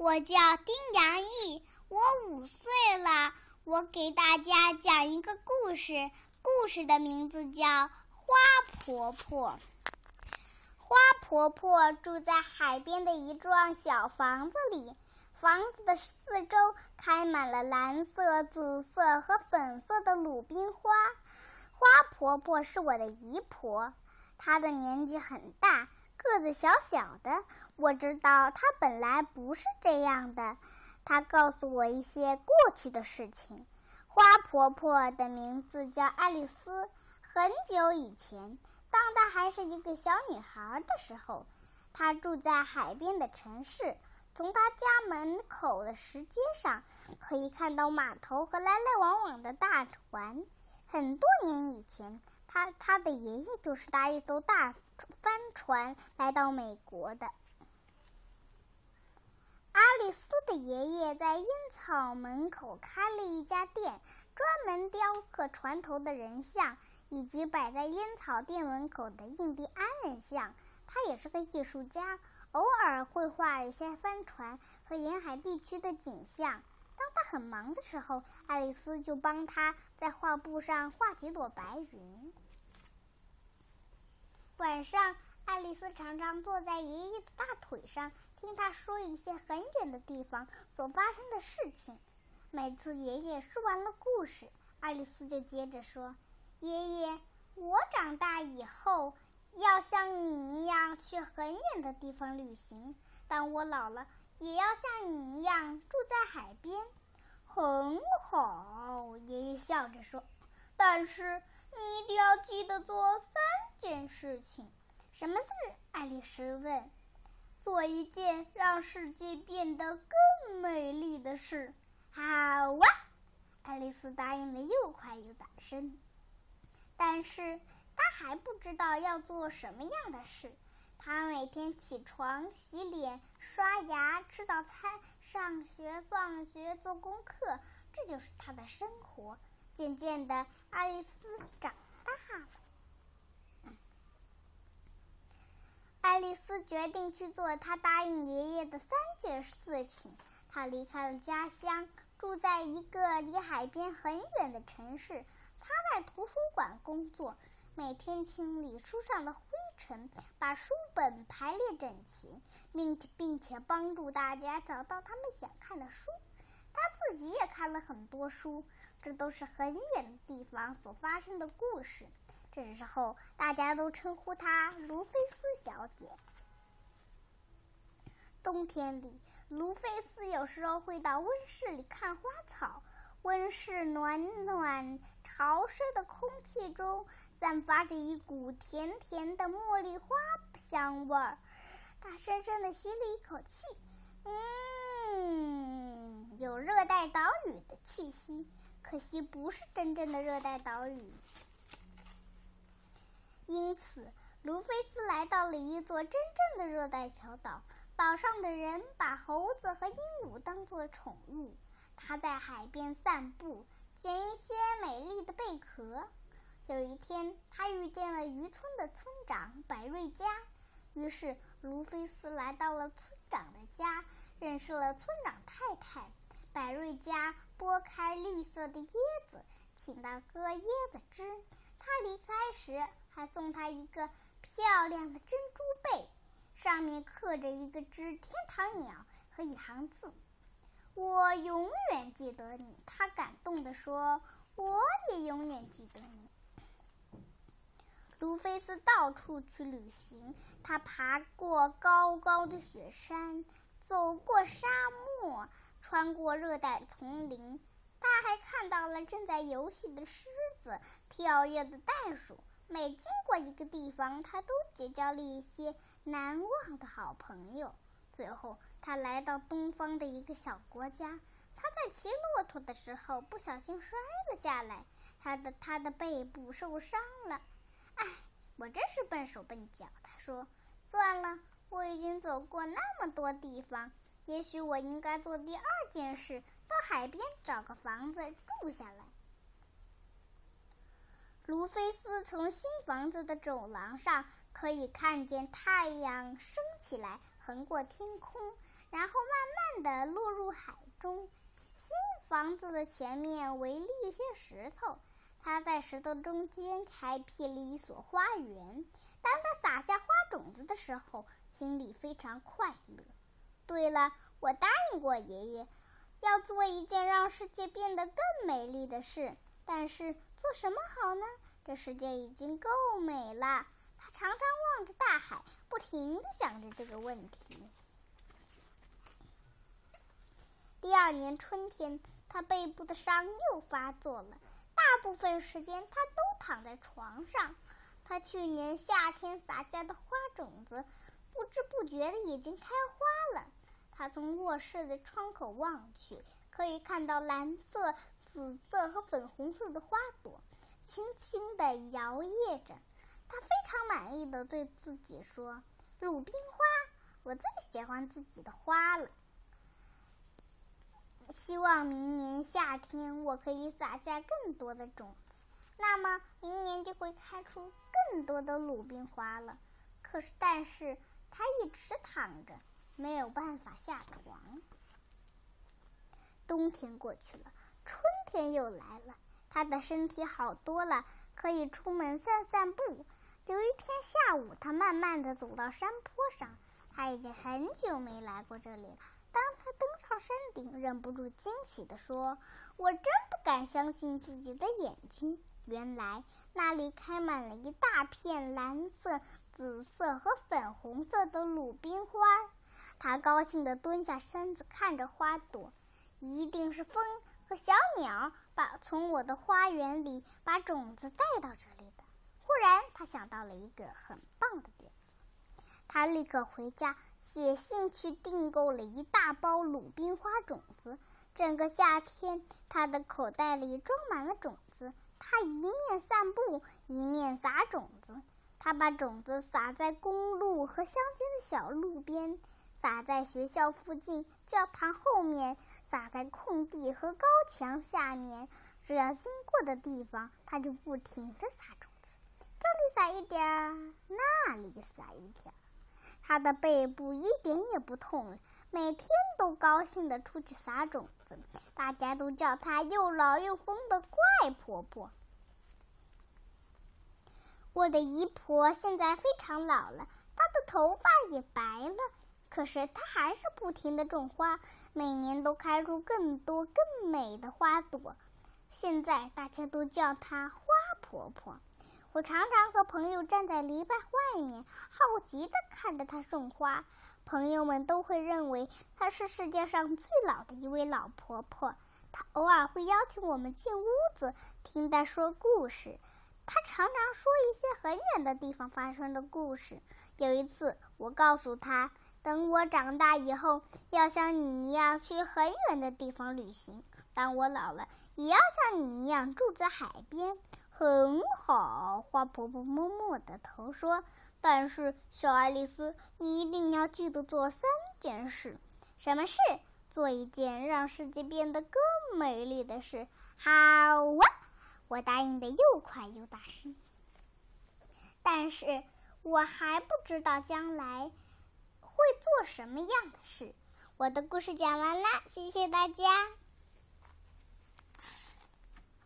我叫丁洋溢，我五岁了。我给大家讲一个故事，故事的名字叫《花婆婆》。花婆婆住在海边的一幢小房子里，房子的四周开满了蓝色、紫色和粉色的鲁冰花。花婆婆是我的姨婆，她的年纪很大。个子小小的，我知道他本来不是这样的。他告诉我一些过去的事情。花婆婆的名字叫爱丽丝。很久以前，当她还是一个小女孩的时候，她住在海边的城市。从她家门口的石阶上，可以看到码头和来来往往的大船。很多年以前，他他的爷爷就是搭一艘大帆船来到美国的。阿丽丝的爷爷在烟草门口开了一家店，专门雕刻船头的人像以及摆在烟草店门口的印第安人像。他也是个艺术家，偶尔会画一些帆船和沿海地区的景象。当他很忙的时候，爱丽丝就帮他在画布上画几朵白云。晚上，爱丽丝常常坐在爷爷的大腿上，听他说一些很远的地方所发生的事情。每次爷爷说完了故事，爱丽丝就接着说：“爷爷，我长大以后要像你一样去很远的地方旅行。当我老了。”也要像你一样住在海边，很好。爷爷笑着说：“但是你一定要记得做饭件事情。”什么事？爱丽丝问。“做一件让世界变得更美丽的事。”好啊！爱丽丝答应的又快又大声。但是她还不知道要做什么样的事。他每天起床、洗脸、刷牙、吃早餐、上学、放学、做功课，这就是他的生活。渐渐的，爱丽丝长大了。爱丽丝决定去做她答应爷爷的三件事情。她离开了家乡，住在一个离海边很远的城市。她在图书馆工作。每天清理书上的灰尘，把书本排列整齐，并且并且帮助大家找到他们想看的书。他自己也看了很多书，这都是很远的地方所发生的故事。这时候，大家都称呼她卢菲斯小姐。冬天里，卢菲斯有时候会到温室里看花草。温室暖暖、潮湿的空气中散发着一股甜甜的茉莉花香味儿。他深深地吸了一口气，嗯，有热带岛屿的气息，可惜不是真正的热带岛屿。因此，卢菲斯来到了一座真正的热带小岛。岛上的人把猴子和鹦鹉当作宠物。他在海边散步，捡一些美丽的贝壳。有一天，他遇见了渔村的村长百瑞佳，于是卢菲斯来到了村长的家，认识了村长太太。百瑞佳剥开绿色的椰子，请他喝椰子汁。他离开时还送他一个漂亮的珍珠贝，上面刻着一个只天堂鸟和一行字。我永远记得你，他感动地说：“我也永远记得你。”卢菲斯到处去旅行，他爬过高高的雪山，走过沙漠，穿过热带丛林。他还看到了正在游戏的狮子，跳跃的袋鼠。每经过一个地方，他都结交了一些难忘的好朋友。最后，他来到东方的一个小国家。他在骑骆驼的时候不小心摔了下来，他的他的背部受伤了。唉，我真是笨手笨脚。他说：“算了，我已经走过那么多地方，也许我应该做第二件事，到海边找个房子住下来。”卢菲斯从新房子的走廊上可以看见太阳升起来，横过天空，然后慢慢的落入海中。新房子的前面围了一些石头，他在石头中间开辟了一所花园。当他撒下花种子的时候，心里非常快乐。对了，我答应过爷爷，要做一件让世界变得更美丽的事。但是做什么好呢？这世界已经够美了。他常常望着大海，不停的想着这个问题。第二年春天，他背部的伤又发作了，大部分时间他都躺在床上。他去年夏天撒下的花种子，不知不觉的已经开花了。他从卧室的窗口望去，可以看到蓝色、紫色和粉红色的花朵，轻轻地摇曳着。他非常满意的对自己说：“鲁冰花，我最喜欢自己的花了。希望明年夏天我可以撒下更多的种子，那么明年就会开出更多的鲁冰花了。可是，但是他一直躺着，没有办法下床。冬天过去了，春天又来了，他的身体好多了，可以出门散散步。”有一天下午，他慢慢的走到山坡上。他已经很久没来过这里了。当他登上山顶，忍不住惊喜地说：“我真不敢相信自己的眼睛！原来那里开满了一大片蓝色、紫色和粉红色的鲁冰花。”他高兴地蹲下身子看着花朵。一定是风和小鸟把从我的花园里把种子带到这里的。忽然，他想到了一个很棒的点子，他立刻回家写信去订购了一大包鲁冰花种子。整个夏天，他的口袋里装满了种子。他一面散步，一面撒种子。他把种子撒在公路和乡间的小路边，撒在学校附近、教堂后面，撒在空地和高墙下面。只要经过的地方，它就不停地撒种子。这里撒一点儿，那里撒一点儿，它的背部一点也不痛了。每天都高兴地出去撒种子，大家都叫它又老又疯的怪婆婆。我的姨婆现在非常老了，她的头发也白了，可是她还是不停地种花，每年都开出更多更美的花朵。现在大家都叫她花婆婆。我常常和朋友站在篱笆外面，好奇地看着她种花。朋友们都会认为她是世界上最老的一位老婆婆。她偶尔会邀请我们进屋子听她说故事。她常常说一些很远的地方发生的故事。有一次，我告诉她，等我长大以后，要像你一样去很远的地方旅行。当我老了，也要像你一样住在海边。很好，花婆婆摸摸我的头说：“但是，小爱丽丝，你一定要记得做三件事。什么事？做一件让世界变得更美丽的事。好啊，我答应的又快又大声。但是我还不知道将来会做什么样的事。我的故事讲完了，谢谢大家。”